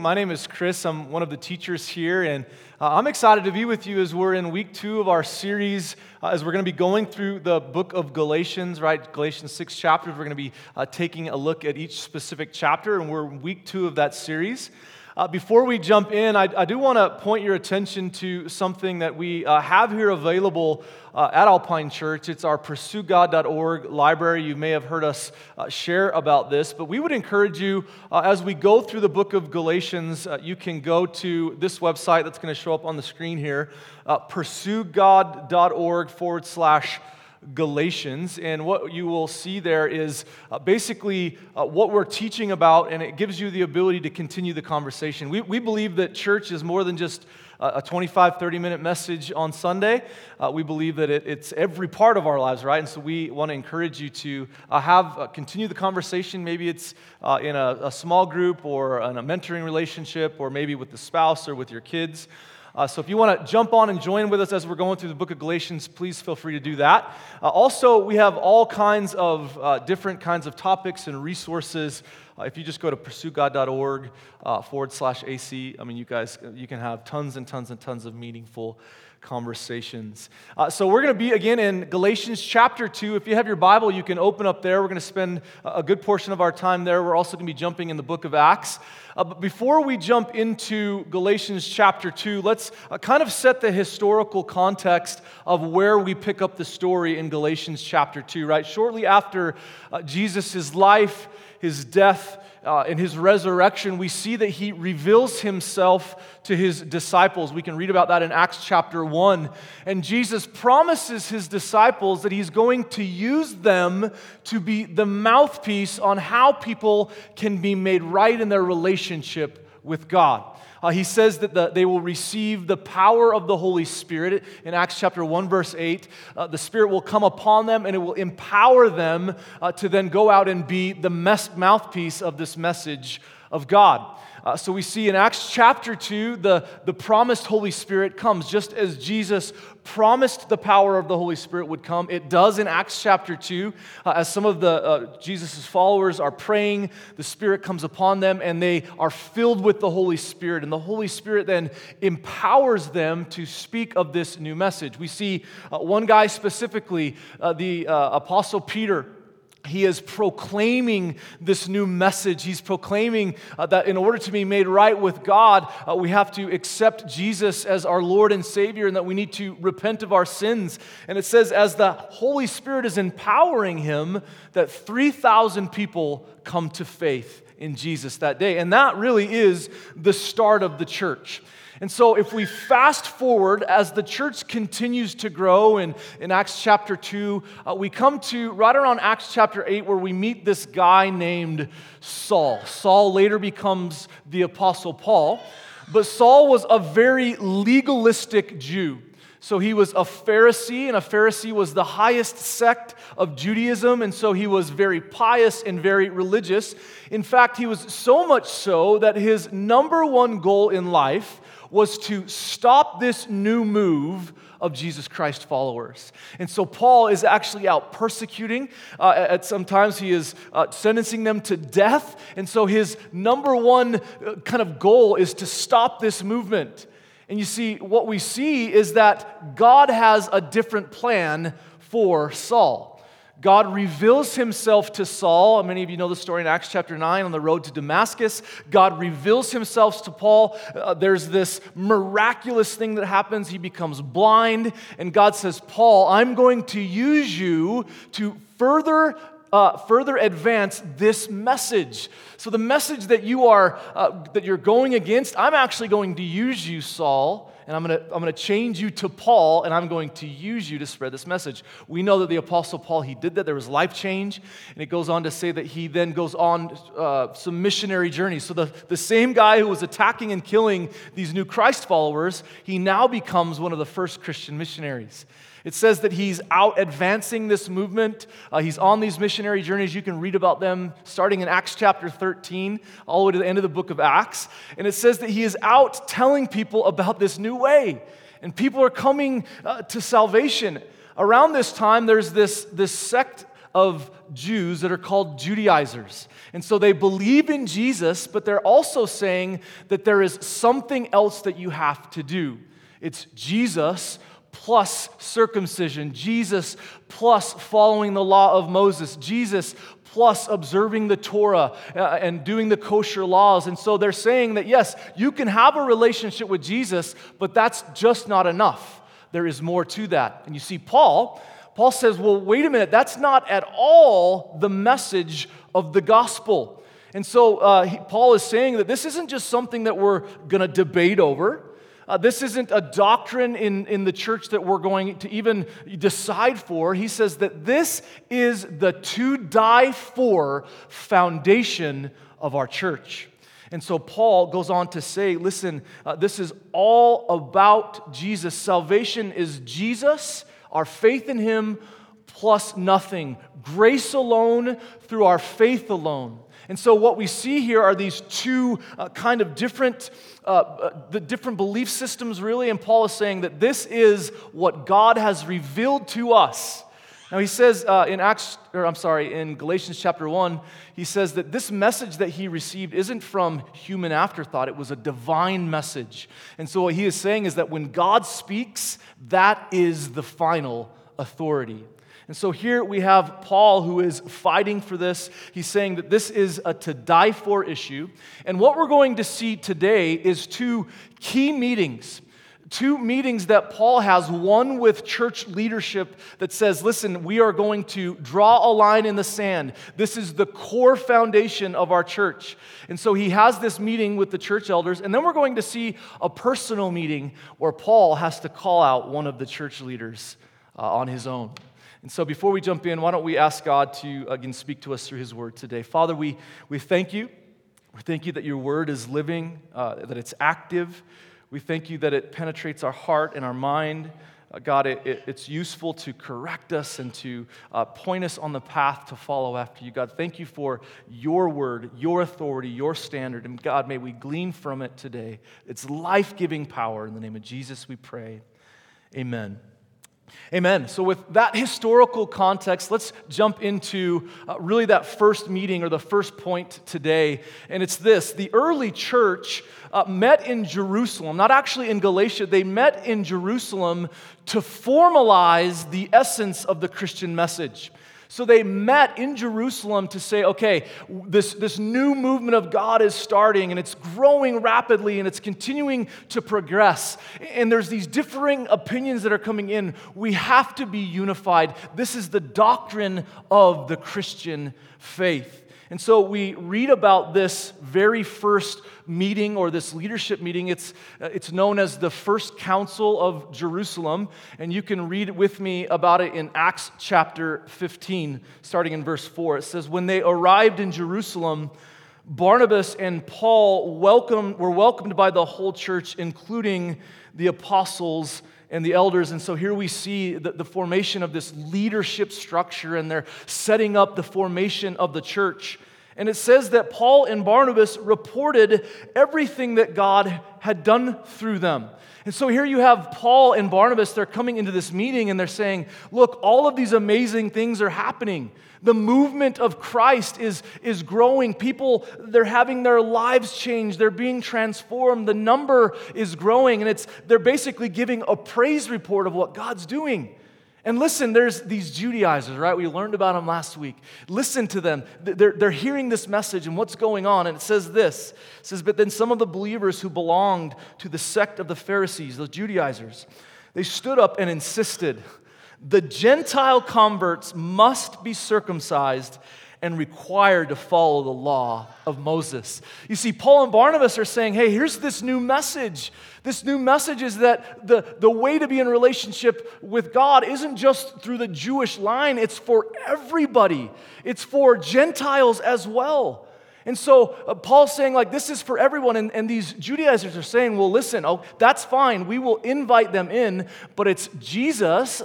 My name is Chris. I'm one of the teachers here, and uh, I'm excited to be with you as we're in week two of our series, uh, as we're going to be going through the book of Galatians, right? Galatians six chapters. We're going to be uh, taking a look at each specific chapter, and we're week two of that series. Uh, before we jump in, I, I do want to point your attention to something that we uh, have here available uh, at Alpine Church. It's our pursuegod.org library. You may have heard us uh, share about this, but we would encourage you uh, as we go through the book of Galatians, uh, you can go to this website that's going to show up on the screen here pursuegod.org forward slash Galatians. And what you will see there is uh, basically uh, what we're teaching about, and it gives you the ability to continue the conversation. We, we believe that church is more than just a 25, 30 minute message on Sunday. Uh, we believe that it, it's every part of our lives, right? And so we want to encourage you to uh, have, uh, continue the conversation. Maybe it's uh, in a, a small group or in a mentoring relationship, or maybe with the spouse or with your kids. Uh, so if you want to jump on and join with us as we're going through the book of Galatians, please feel free to do that. Uh, also, we have all kinds of uh, different kinds of topics and resources. Uh, if you just go to pursuegod.org uh, forward slash AC, I mean, you guys, you can have tons and tons and tons of meaningful conversations. Uh, so, we're going to be again in Galatians chapter 2. If you have your Bible, you can open up there. We're going to spend a good portion of our time there. We're also going to be jumping in the book of Acts. Uh, but before we jump into Galatians chapter 2, let's uh, kind of set the historical context of where we pick up the story in Galatians chapter 2, right? Shortly after uh, Jesus' life, his death, uh, in his resurrection, we see that he reveals himself to his disciples. We can read about that in Acts chapter 1. And Jesus promises his disciples that he's going to use them to be the mouthpiece on how people can be made right in their relationship with God. Uh, he says that the, they will receive the power of the Holy Spirit. In Acts chapter 1, verse 8, uh, the Spirit will come upon them and it will empower them uh, to then go out and be the mouthpiece of this message of God. Uh, so we see in Acts chapter 2, the, the promised Holy Spirit comes. Just as Jesus promised the power of the Holy Spirit would come, it does in Acts chapter 2. Uh, as some of the uh, Jesus' followers are praying, the Spirit comes upon them and they are filled with the Holy Spirit. And the Holy Spirit then empowers them to speak of this new message. We see uh, one guy specifically, uh, the uh, Apostle Peter he is proclaiming this new message. He's proclaiming uh, that in order to be made right with God, uh, we have to accept Jesus as our Lord and Savior and that we need to repent of our sins. And it says, as the Holy Spirit is empowering him, that 3,000 people come to faith in Jesus that day. And that really is the start of the church. And so, if we fast forward as the church continues to grow in, in Acts chapter 2, uh, we come to right around Acts chapter 8 where we meet this guy named Saul. Saul later becomes the Apostle Paul, but Saul was a very legalistic Jew. So he was a Pharisee, and a Pharisee was the highest sect of Judaism, and so he was very pious and very religious. In fact, he was so much so that his number one goal in life was to stop this new move of Jesus Christ followers. And so Paul is actually out persecuting. Uh, at sometimes he is uh, sentencing them to death. And so his number one uh, kind of goal is to stop this movement. And you see, what we see is that God has a different plan for Saul. God reveals himself to Saul. Many of you know the story in Acts chapter 9 on the road to Damascus. God reveals himself to Paul. Uh, there's this miraculous thing that happens. He becomes blind, and God says, Paul, I'm going to use you to further uh, further advance this message. So the message that you are uh, that you're going against, I'm actually going to use you, Saul, and I'm going to I'm going to change you to Paul, and I'm going to use you to spread this message. We know that the apostle Paul he did that. There was life change, and it goes on to say that he then goes on uh, some missionary journeys. So the the same guy who was attacking and killing these new Christ followers, he now becomes one of the first Christian missionaries. It says that he's out advancing this movement. Uh, he's on these missionary journeys. You can read about them starting in Acts chapter 13, all the way to the end of the book of Acts. And it says that he is out telling people about this new way. And people are coming uh, to salvation. Around this time, there's this, this sect of Jews that are called Judaizers. And so they believe in Jesus, but they're also saying that there is something else that you have to do. It's Jesus plus circumcision, Jesus plus following the law of Moses, Jesus plus observing the Torah uh, and doing the kosher laws. And so they're saying that yes, you can have a relationship with Jesus, but that's just not enough. There is more to that. And you see, Paul, Paul says, well, wait a minute, that's not at all the message of the gospel. And so uh, he, Paul is saying that this isn't just something that we're going to debate over. Uh, this isn't a doctrine in, in the church that we're going to even decide for. He says that this is the to die for foundation of our church. And so Paul goes on to say, listen, uh, this is all about Jesus. Salvation is Jesus, our faith in him, plus nothing. Grace alone through our faith alone. And so, what we see here are these two uh, kind of different, uh, uh, the different belief systems, really. And Paul is saying that this is what God has revealed to us. Now, he says uh, in Acts, or I'm sorry, in Galatians chapter 1, he says that this message that he received isn't from human afterthought, it was a divine message. And so, what he is saying is that when God speaks, that is the final authority. And so here we have Paul who is fighting for this. He's saying that this is a to die for issue. And what we're going to see today is two key meetings. Two meetings that Paul has, one with church leadership that says, listen, we are going to draw a line in the sand. This is the core foundation of our church. And so he has this meeting with the church elders. And then we're going to see a personal meeting where Paul has to call out one of the church leaders uh, on his own. And so before we jump in, why don't we ask God to again speak to us through his word today? Father, we, we thank you. We thank you that your word is living, uh, that it's active. We thank you that it penetrates our heart and our mind. Uh, God, it, it, it's useful to correct us and to uh, point us on the path to follow after you. God, thank you for your word, your authority, your standard. And God, may we glean from it today. It's life giving power. In the name of Jesus, we pray. Amen. Amen. So, with that historical context, let's jump into uh, really that first meeting or the first point today. And it's this the early church uh, met in Jerusalem, not actually in Galatia, they met in Jerusalem to formalize the essence of the Christian message. So they met in Jerusalem to say, okay, this, this new movement of God is starting and it's growing rapidly and it's continuing to progress. And there's these differing opinions that are coming in. We have to be unified. This is the doctrine of the Christian faith. And so we read about this very first meeting or this leadership meeting. It's, uh, it's known as the First Council of Jerusalem. And you can read with me about it in Acts chapter 15, starting in verse 4. It says, When they arrived in Jerusalem, Barnabas and Paul welcomed, were welcomed by the whole church, including the apostles and the elders. And so here we see the, the, formation of this leadership structure, and they're setting up the formation of the church. And it says that Paul and Barnabas reported everything that God had done through them. And so here you have Paul and Barnabas, they're coming into this meeting and they're saying, Look, all of these amazing things are happening. The movement of Christ is, is growing. People, they're having their lives changed. They're being transformed. The number is growing. And it's, they're basically giving a praise report of what God's doing. And listen, there's these Judaizers, right? We learned about them last week. Listen to them. They're, they're hearing this message and what's going on. And it says this It says, But then some of the believers who belonged to the sect of the Pharisees, the Judaizers, they stood up and insisted the Gentile converts must be circumcised and required to follow the law of Moses. You see, Paul and Barnabas are saying, hey, here's this new message. This new message is that the, the way to be in relationship with God isn't just through the Jewish line, it's for everybody, it's for Gentiles as well. And so uh, Paul's saying, like, this is for everyone. And, and these Judaizers are saying, well, listen, oh, that's fine. We will invite them in, but it's Jesus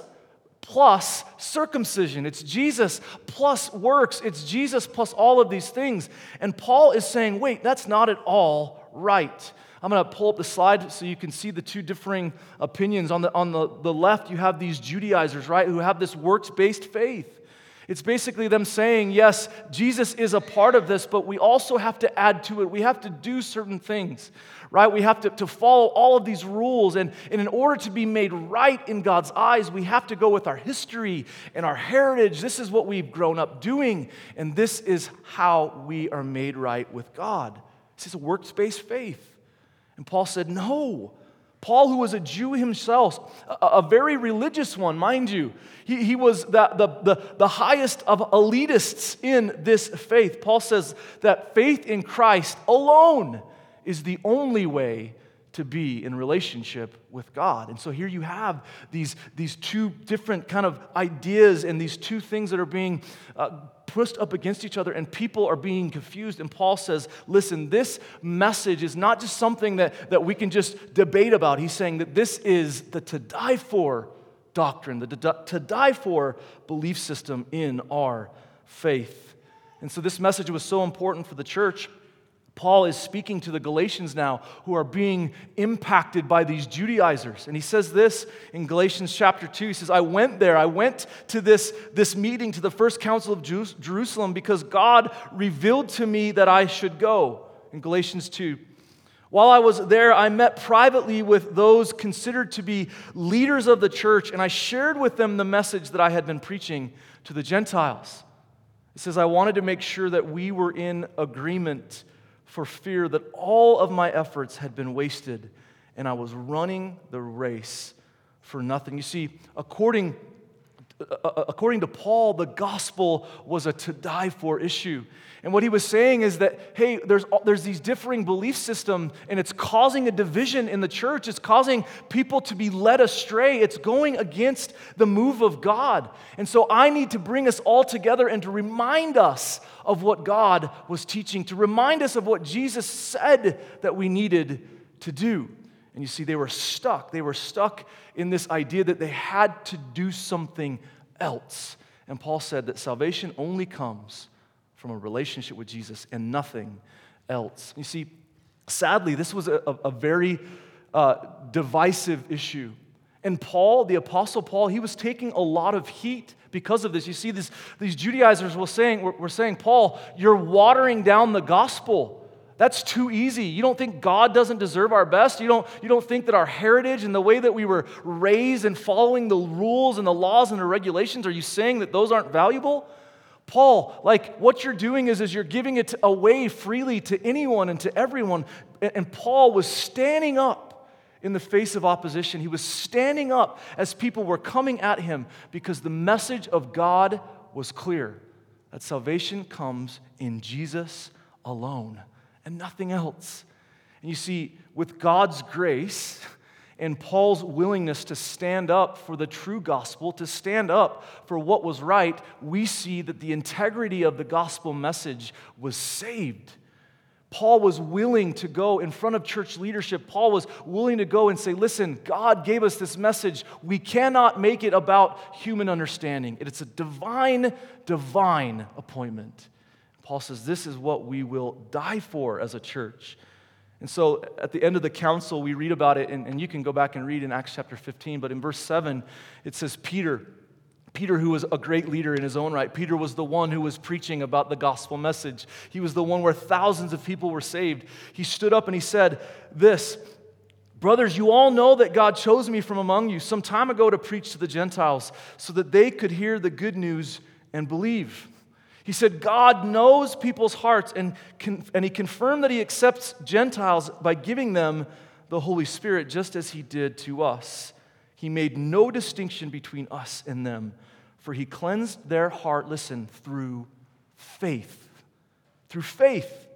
plus circumcision. It's Jesus plus works. It's Jesus plus all of these things. And Paul is saying, wait, that's not at all right. I'm going to pull up the slide so you can see the two differing opinions. On the, on the, the left, you have these Judaizers, right, who have this works based faith. It's basically them saying, yes, Jesus is a part of this, but we also have to add to it. We have to do certain things, right? We have to, to follow all of these rules. And, and in order to be made right in God's eyes, we have to go with our history and our heritage. This is what we've grown up doing, and this is how we are made right with God. This is a works based faith. And Paul said, no. Paul, who was a Jew himself, a, a very religious one, mind you, he, he was the, the, the, the highest of elitists in this faith. Paul says that faith in Christ alone is the only way to be in relationship with God. And so here you have these, these two different kind of ideas and these two things that are being uh, pushed up against each other, and people are being confused. And Paul says, listen, this message is not just something that, that we can just debate about. He's saying that this is the to die for doctrine, the to, to die for belief system in our faith. And so this message was so important for the church Paul is speaking to the Galatians now who are being impacted by these Judaizers. And he says this in Galatians chapter 2. He says, I went there, I went to this, this meeting, to the first council of Jerusalem, because God revealed to me that I should go. In Galatians 2. While I was there, I met privately with those considered to be leaders of the church, and I shared with them the message that I had been preaching to the Gentiles. He says, I wanted to make sure that we were in agreement for fear that all of my efforts had been wasted and I was running the race for nothing. You see, according, uh, uh, according to Paul, the gospel was a to die for issue. And what he was saying is that, hey, there's, there's these differing belief systems, and it's causing a division in the church. It's causing people to be led astray. It's going against the move of God. And so I need to bring us all together and to remind us of what God was teaching, to remind us of what Jesus said that we needed to do. And you see, they were stuck. They were stuck in this idea that they had to do something else. And Paul said that salvation only comes from a relationship with Jesus and nothing else. You see, sadly, this was a, a very uh, divisive issue. And Paul, the Apostle Paul, he was taking a lot of heat because of this. You see, this, these Judaizers were saying, were, were saying, Paul, you're watering down the gospel. That's too easy. You don't think God doesn't deserve our best? You don't, you don't think that our heritage and the way that we were raised and following the rules and the laws and the regulations, are you saying that those aren't valuable? Paul, like what you're doing is, is you're giving it away freely to anyone and to everyone. And Paul was standing up in the face of opposition. He was standing up as people were coming at him because the message of God was clear that salvation comes in Jesus alone and nothing else. And you see, with God's grace, and Paul's willingness to stand up for the true gospel, to stand up for what was right, we see that the integrity of the gospel message was saved. Paul was willing to go in front of church leadership. Paul was willing to go and say, Listen, God gave us this message. We cannot make it about human understanding. It's a divine, divine appointment. Paul says, This is what we will die for as a church. And so at the end of the council, we read about it, and, and you can go back and read in Acts chapter 15, but in verse 7, it says, Peter, Peter, who was a great leader in his own right, Peter was the one who was preaching about the gospel message. He was the one where thousands of people were saved. He stood up and he said, This, brothers, you all know that God chose me from among you some time ago to preach to the Gentiles so that they could hear the good news and believe. He said, God knows people's hearts, and, and he confirmed that he accepts Gentiles by giving them the Holy Spirit just as he did to us. He made no distinction between us and them, for he cleansed their heart, listen, through faith. Through faith.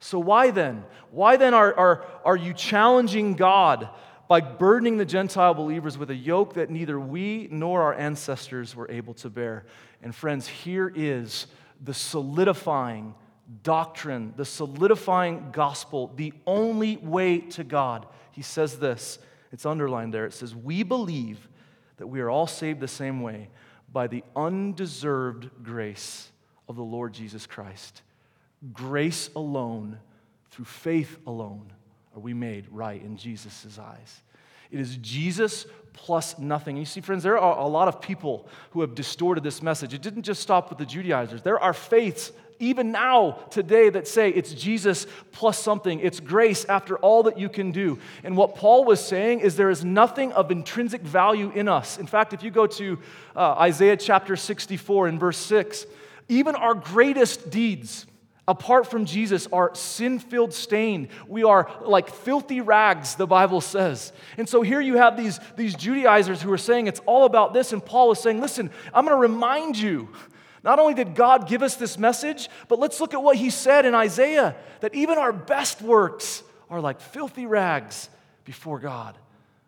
So, why then? Why then are, are, are you challenging God by burdening the Gentile believers with a yoke that neither we nor our ancestors were able to bear? And, friends, here is the solidifying doctrine, the solidifying gospel, the only way to God. He says this it's underlined there. It says, We believe that we are all saved the same way by the undeserved grace of the Lord Jesus Christ. Grace alone, through faith alone, are we made right in Jesus' eyes. It is Jesus plus nothing. And you see, friends, there are a lot of people who have distorted this message. It didn't just stop with the Judaizers, there are faiths even now, today, that say it's Jesus plus something. It's grace after all that you can do. And what Paul was saying is there is nothing of intrinsic value in us. In fact, if you go to uh, Isaiah chapter 64 and verse 6, even our greatest deeds, apart from Jesus, are sin filled stained. We are like filthy rags, the Bible says. And so here you have these, these Judaizers who are saying it's all about this, and Paul is saying, listen, I'm going to remind you not only did God give us this message, but let's look at what he said in Isaiah that even our best works are like filthy rags before God.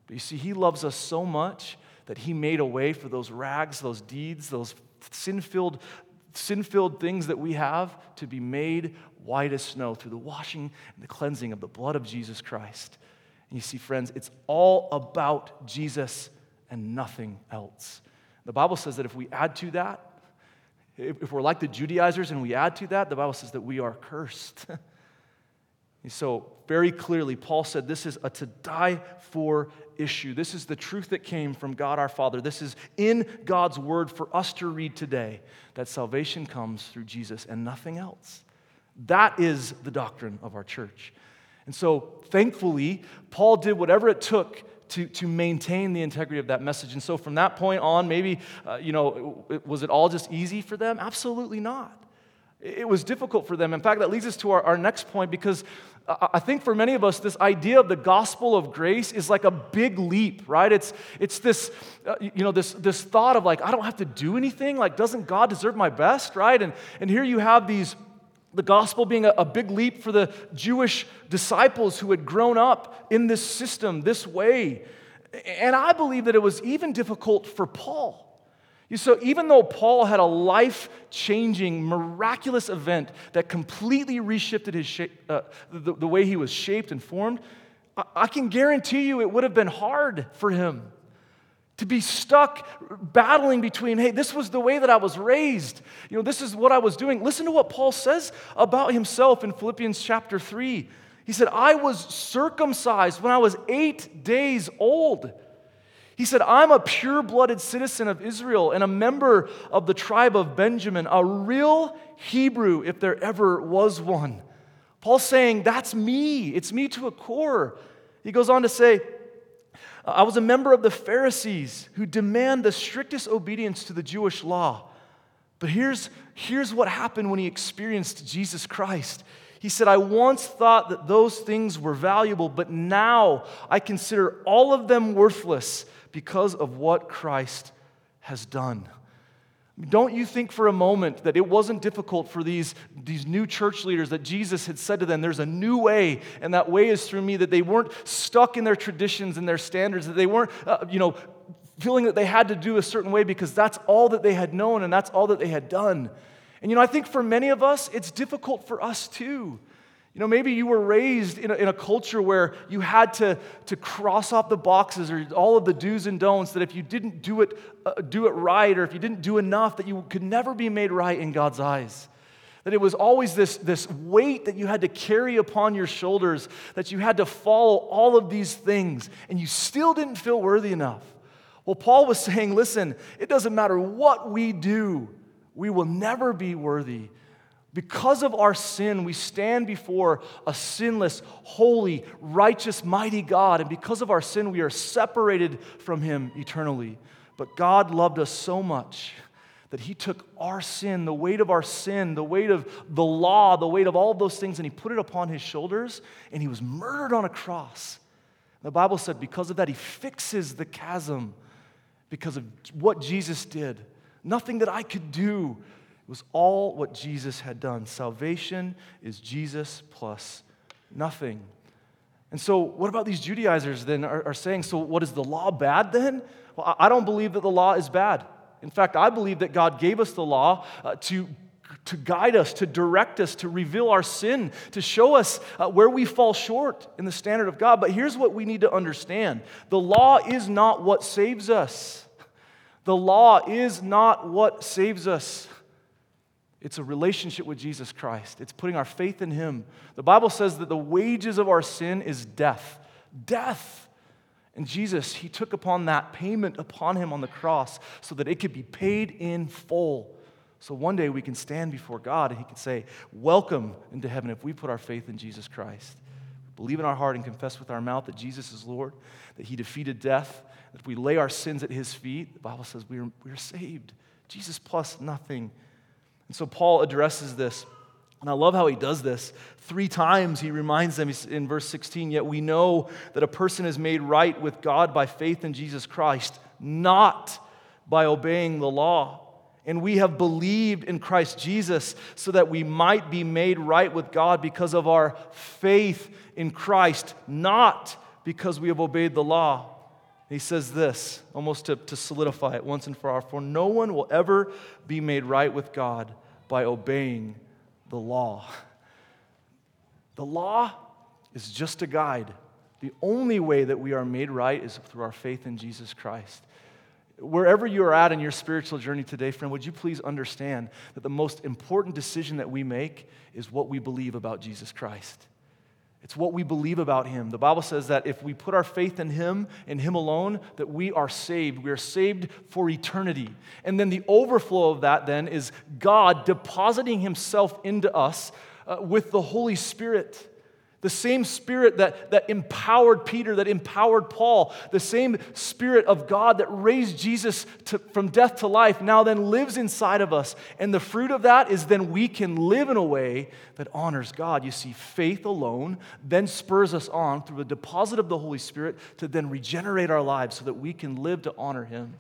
But you see, he loves us so much that he made a way for those rags, those deeds, those sin filled sin filled things that we have to be made white as snow through the washing and the cleansing of the blood of Jesus Christ. And you see, friends, it's all about Jesus and nothing else. The Bible says that if we add to that, if we're like the Judaizers and we add to that, the Bible says that we are cursed. so, very clearly, Paul said this is a to die for issue. This is the truth that came from God our Father. This is in God's word for us to read today that salvation comes through Jesus and nothing else. That is the doctrine of our church. And so, thankfully, Paul did whatever it took to, to maintain the integrity of that message. And so from that point on, maybe, uh, you know, was it all just easy for them? Absolutely not. It was difficult for them. In fact, that leads us to our, our next point because I think for many of us, this idea of the gospel of grace is like a big leap, right? It's, it's this, uh, you know, this, this thought of like, I don't have to do anything. Like, doesn't God deserve my best, right? And, and here you have these the gospel being a, a, big leap for the Jewish disciples who had grown up in this system, this way. And I believe that it was even difficult for Paul. So, even though Paul had a life changing, miraculous event that completely reshifted his shape, uh, the, the, way he was shaped and formed, I, I can guarantee you it would have been hard for him to be stuck battling between, hey, this was the way that I was raised. You know, this is what I was doing. Listen to what Paul says about himself in Philippians chapter 3. He said, I was circumcised when I was eight days old. He said, I'm a pure blooded citizen of Israel and a member of the tribe of Benjamin, a real Hebrew if there ever was one. Paul's saying, That's me. It's me to a core. He goes on to say, I was a member of the Pharisees who demand the strictest obedience to the Jewish law. But here's, here's what happened when he experienced Jesus Christ. He said, I once thought that those things were valuable, but now I consider all of them worthless because of what Christ has done. Don't you think for a moment that it wasn't difficult for these, these new church leaders that Jesus had said to them, There's a new way, and that way is through me, that they weren't stuck in their traditions and their standards, that they weren't, uh, you know, feeling that they had to do a certain way because that's all that they had known and that's all that they had done. And, you know, I think for many of us, it's difficult for us too. You know, maybe you were raised in a, in a, culture where you had to, to cross off the boxes or all of the do's and don'ts, that if you didn't do it, uh, do it right or if you didn't do enough, that you could never be made right in God's eyes. That it was always this, this weight that you had to carry upon your shoulders, that you had to follow all of these things, and you still didn't feel worthy enough. Well, Paul was saying, listen, it doesn't matter what we do, we will never be worthy because of our sin, we stand before a sinless, holy, righteous, mighty God. And because of our sin, we are separated from Him eternally. But God loved us so much that He took our sin, the weight of our sin, the weight of the law, the weight of all of those things, and He put it upon His shoulders, and He was murdered on a cross. The Bible said because of that, He fixes the chasm because of what Jesus did. Nothing that I could do was all what Jesus had done. Salvation is Jesus plus nothing. And so, what about these Judaizers then are, are saying, so what is the law bad then? Well, I don't believe that the law is bad. In fact, I believe that God gave us the law uh, to, to guide us, to direct us, to reveal our sin, to show us uh, where we fall short in the standard of God. But here's what we need to understand the law is not what saves us. The law is not what saves us. It's a relationship with Jesus Christ. It's putting our faith in Him. The Bible says that the wages of our sin is death. Death. And Jesus, he took upon that payment upon him on the cross so that it could be paid in full. So one day we can stand before God and he can say, Welcome into heaven if we put our faith in Jesus Christ. Believe in our heart and confess with our mouth that Jesus is Lord, that he defeated death, that if we lay our sins at his feet, the Bible says we are, we are saved. Jesus plus nothing. And so Paul addresses this. And I love how he does this. Three times he reminds them in verse 16, yet we know that a person is made right with God by faith in Jesus Christ, not by obeying the law. And we have believed in Christ Jesus so that we might be made right with God because of our faith in Christ, not because we have obeyed the law. He says this, almost to, to solidify it once and for all For no one will ever be made right with God by obeying the law. The law is just a guide. The only way that we are made right is through our faith in Jesus Christ. Wherever you are at in your spiritual journey today, friend, would you please understand that the most important decision that we make is what we believe about Jesus Christ? It's what we believe about him. The Bible says that if we put our faith in him in him alone, that we are saved. We are saved for eternity. And then the overflow of that then is God depositing himself into us uh, with the Holy Spirit. The same spirit that, that empowered Peter, that empowered Paul, the same spirit of God that raised Jesus to, from death to life now then lives inside of us. And the fruit of that is then we can live in a way that honors God. You see, faith alone then spurs us on through the deposit of the Holy Spirit to then regenerate our lives so that we can live to honor Him.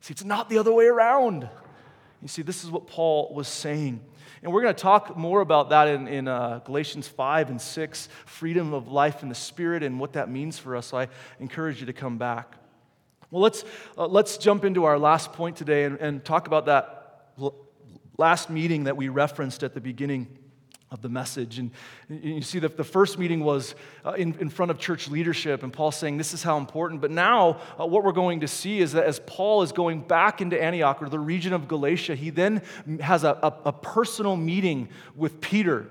See, it's not the other way around. You see, this is what Paul was saying. And we're going to talk more about that in, in uh, Galatians 5 and 6, freedom of life in the Spirit and what that means for us. So I encourage you to come back. Well, let's, uh, let's jump into our last point today and, and talk about that last meeting that we referenced at the beginning of the message. And you see that the first meeting was uh, in, in front of church leadership, and Paul saying this is how important. But now, uh, what we're going to see is that as Paul is going back into Antioch or the region of Galatia, he then has a, a, a personal meeting with Peter.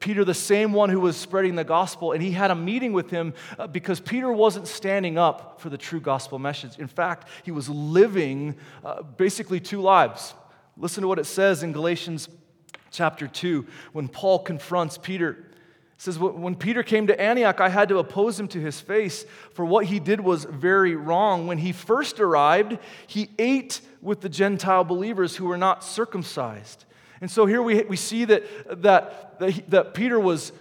Peter, the same one who was spreading the gospel, and he had a meeting with him uh, because Peter wasn't standing up for the true gospel message. In fact, he was living uh, basically two lives. Listen to what it says in Galatians chapter 2 when Paul confronts Peter. It says, When Peter came to Antioch, I had to oppose him to his face, for what he did was very wrong. When he first arrived, he ate with the Gentile believers who were not circumcised. And so here we, we see that, that, that, Peter was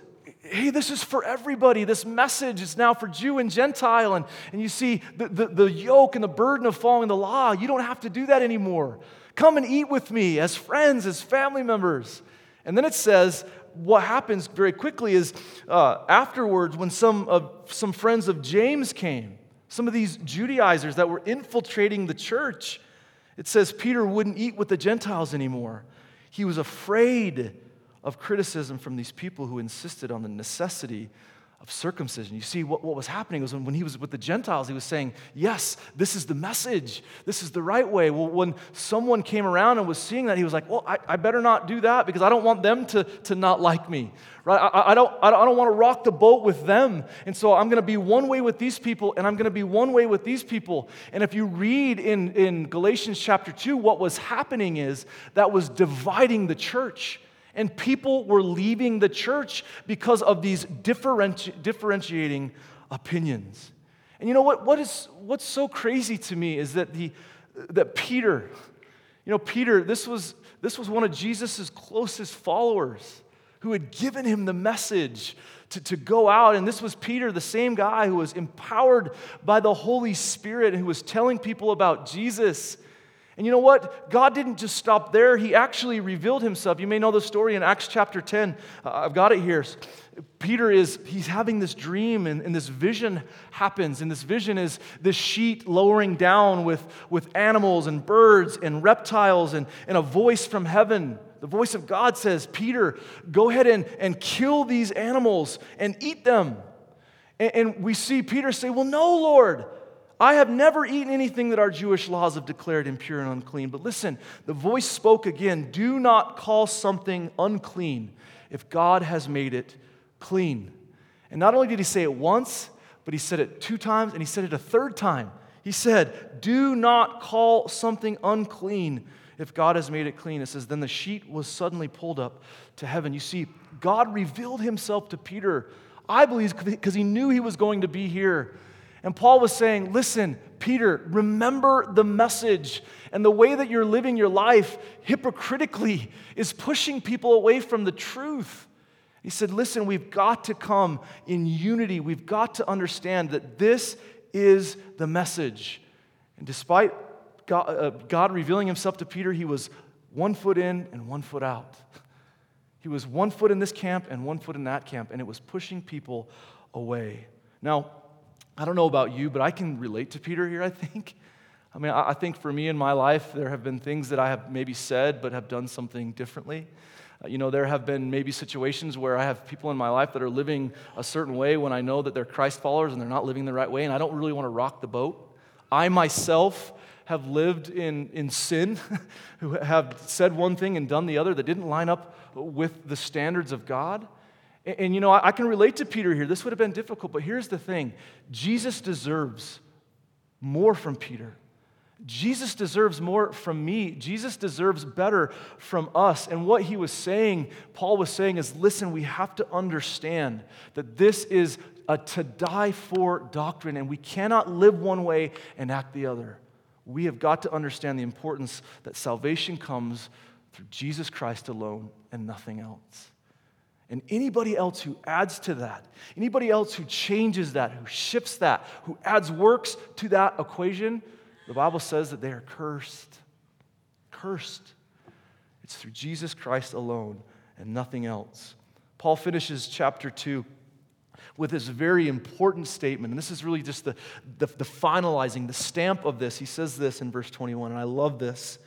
hey, this is for everybody. This message is now for Jew and Gentile. And, and you see the, the, the, yoke and the burden of following the law. You don't have to do that anymore. Come and eat with me as friends, as family members. And then it says, what happens very quickly is uh, afterwards, when some, of, some friends of James came, some of these Judaizers that were infiltrating the church, it says Peter wouldn't eat with the Gentiles anymore. He was afraid of criticism from these people who insisted on the necessity of circumcision. You see, what, what was happening was when, when he was with the Gentiles, he was saying, Yes, this is the message. This is the right way. Well, when someone came around and was seeing that, he was like, Well, I, I better not do that because I don't want them to, to not like me. Right? I, I don't, I don't want to rock the boat with them. And so I'm going to be one way with these people and I'm going to be one way with these people. And if you read in, in Galatians chapter 2, what was happening is that was dividing the church. And people were leaving the church because of these differenti- differentiating opinions. And you know what, what is, what's so crazy to me is that, the, that Peter, you know, Peter, this was, this was one of Jesus' closest followers who had given him the message to, to go out. And this was Peter, the same guy who was empowered by the Holy Spirit and who was telling people about Jesus. And you know what? God didn't just stop there. He actually revealed himself. You may know the story in Acts chapter 10. Uh, I've got it here. Peter is, he's having this dream, and, and, this vision happens. And this vision is this sheet lowering down with, with animals and birds and reptiles and, and a voice from heaven. The voice of God says, Peter, go ahead and, and kill these animals and eat them. And, and we see Peter say, Well, no, Lord. I have never eaten anything that our Jewish laws have declared impure and unclean. But listen, the voice spoke again do not call something unclean if God has made it clean. And not only did he say it once, But he said it two times and he said it a third time. He said, Do not call something unclean if God has made it clean. It says, Then the sheet was suddenly pulled up to heaven. You see, God revealed himself to Peter, I believe, because he knew he was going to be here. And Paul was saying, Listen, Peter, remember the message. And the way that you're living your life hypocritically is pushing people away from the truth. He said, Listen, we've got to come in unity. We've got to understand that this is the message. And despite God, uh, God, revealing himself to Peter, he was one foot in and one foot out. He was one foot in this camp and one foot in that camp, and it was pushing people away. Now, I don't know about you, but I can relate to Peter here, I think. I mean, I think for me in my life, there have been things that I have maybe said but have done something differently. Uh, you know, there have been maybe situations where I have people in my life that are living a certain way when I know that they're Christ followers and they're not living the right way, and I don't really want to rock the boat. I myself have lived in, in sin, who have said one thing and done the other that didn't line up with the standards of God. And, and you know, I, I can relate to Peter here. This would have been difficult, but here's the thing Jesus deserves more from Peter. Jesus deserves more from me. Jesus deserves better from us. And what he was saying, Paul was saying, is listen, we have to understand that this is a to die for doctrine, and we cannot live one way and act the other. We have got to understand the importance that salvation comes through Jesus Christ alone and nothing else. And anybody else who adds to that, anybody else who changes that, who shifts that, who adds works to that equation, the Bible says that they are cursed. Cursed. It's through Jesus Christ alone and nothing else. Paul finishes chapter 2 with this very important statement. And this is really just the, the, the, finalizing, the stamp of this. He says this in verse 21, and I love this.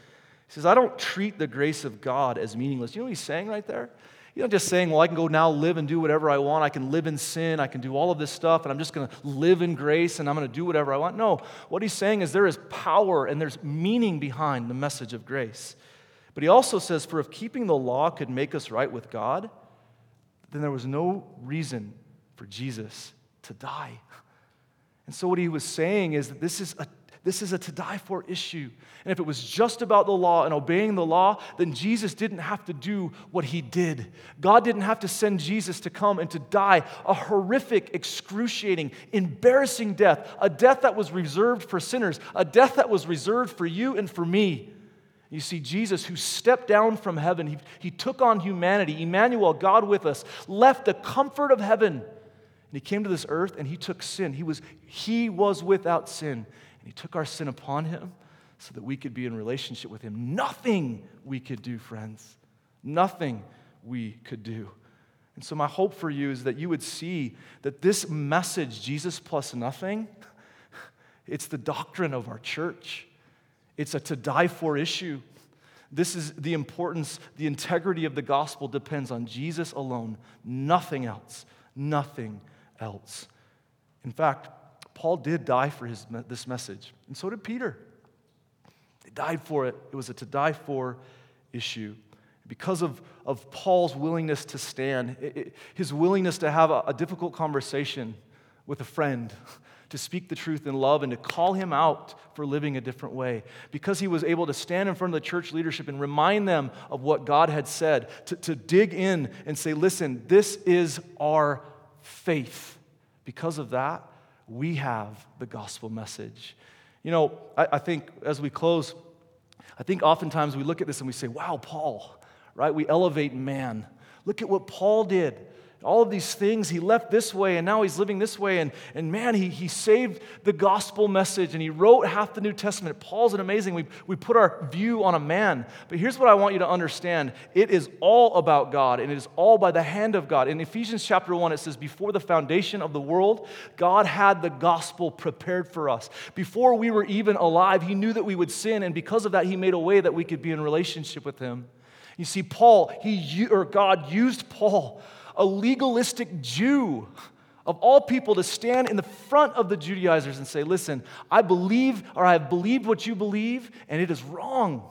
He says, I don't treat the grace of God as meaningless. You know what he's saying right there? He's not just saying, well, I can go now live and do whatever I want. I can live in sin. I can do all of this stuff, and I'm just going to live in grace and I'm going to do whatever I want. No, what he's saying is there is power and there's meaning behind the message of grace. But he also says, for if keeping the law could make us right with God, then there was no reason for Jesus to die. And so, what he was saying is that this is a this is a to die for issue. And if it was just about the law and obeying the law, then Jesus didn't have to do what he did. God didn't have to send Jesus to come and to die a horrific, excruciating, embarrassing death, a death that was reserved for sinners, a death that was reserved for you and for me. You see, Jesus, who stepped down from heaven, he, he took on humanity, Emmanuel, God with us, left the comfort of heaven. And he came to this earth and he took sin. He was, he was without sin. And he took our sin upon him so that we could be in relationship with him. Nothing we could do, friends. Nothing we could do. And so, my hope for you is that you would see that this message, Jesus plus nothing, it's the doctrine of our church. It's a to die for issue. This is the importance, the integrity of the gospel depends on Jesus alone, nothing else. Nothing else. In fact, Paul did die for his, this message, and so did Peter. They died for it. It was a to die for issue. Because of, of Paul's willingness to stand, it, it, his willingness to have a, a difficult conversation with a friend, to speak the truth in love, and to call him out for living a different way. Because he was able to stand in front of the church leadership and remind them of what God had said, to, to dig in and say, listen, this is our faith. Because of that, we have the gospel message. You know, I, I, think as we close, I think oftentimes we look at this and we say, wow, Paul, right? We elevate man. Look at what Paul did all of these things. He left this way and now he's living this way. And, and man, he, he saved the gospel message and he wrote half the New Testament. Paul's an amazing. We, we put our view on a man. But here's what I want you to understand it is all about God and it is all by the hand of God. In Ephesians chapter 1, it says, Before the foundation of the world, God had the gospel prepared for us. Before we were even alive, he knew that we would sin. And because of that, he made a way that we could be in relationship with him. You see, Paul, he or God used Paul a legalistic Jew of all people to stand in the front of the Judaizers and say, Listen, I believe or I have believed what you believe, and it is wrong.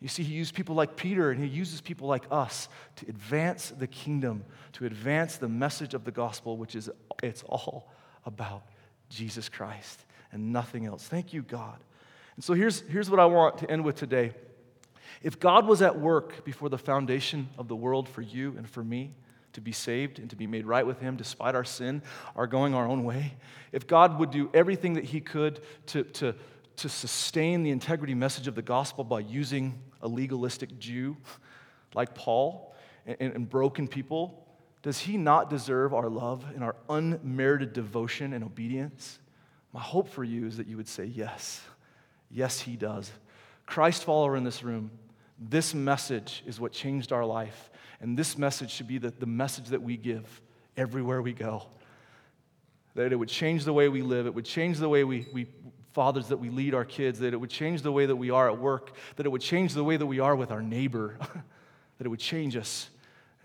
You see, he used people like Peter and he uses people like us to advance the kingdom, to advance the message of the gospel, which is it's all about Jesus Christ and nothing else. Thank you, God. And so here's, here's what I want to end with today. If God was at work before the foundation of the world for you and for me, to be saved and to be made right with Him despite our sin, our going our own way, if God would do everything that He could to, to, to sustain the integrity message of the gospel by using a legalistic Jew like Paul and, and broken people, does He not deserve our love and our unmerited devotion and obedience? My hope for you is that you would say, Yes, yes, He does. Christ follower in this room, this message is what changed our life. And this message should be the, the message that we give everywhere we go. That it would change the way we live, it would change the way we, we fathers, that we lead our kids, that it would change the way that we are at work, that it would change the way that we are with our neighbor, that it would change us,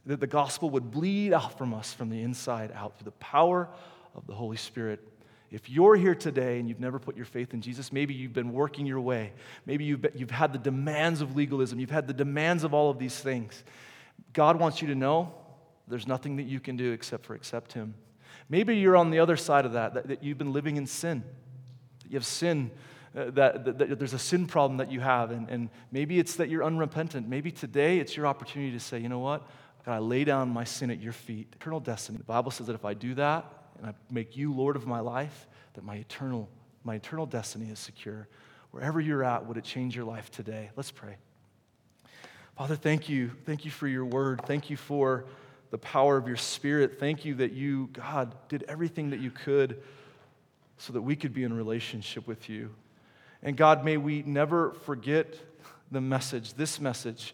that the gospel would bleed out from us from the inside out through the power of the Holy Spirit. If you're here today and you've never put your faith in Jesus, maybe you've been working your way. Maybe you've, been, you've had the demands of legalism. You've had the demands of all of these things. God wants you to know there's nothing that you can do except for accept Him. Maybe you're on the other side of that, that, that you've been living in sin. You have sin, uh, that, that, that, there's a sin problem that you have, and, and maybe it's that you're unrepentant. Maybe today it's your opportunity to say, you know what? God, I lay down my sin at your feet. Eternal destiny. The Bible says that if I do that and I make you Lord of my life, that my eternal, my eternal destiny is secure. Wherever you're at, would it change your life today? Let's pray. Father, thank you. Thank you for your word. Thank you for the power of your spirit. Thank you that you, God, did everything that you could so that we could be in relationship with you. And God, may we never forget the message, this message,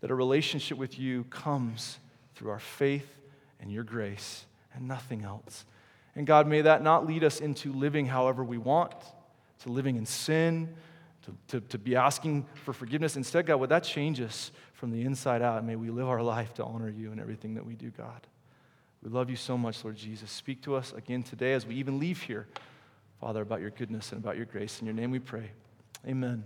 that a relationship with you comes through our faith and your grace and nothing else. And God, may that not lead us into living however we want, to living in sin, to, to, to be asking for forgiveness. Instead, God, would that change us from the inside out? May we live our life to honor you in everything that we do, God. We love you so much, Lord Jesus. Speak to us again today as we even leave here, Father, about your goodness and about your grace. In your name we pray. Amen.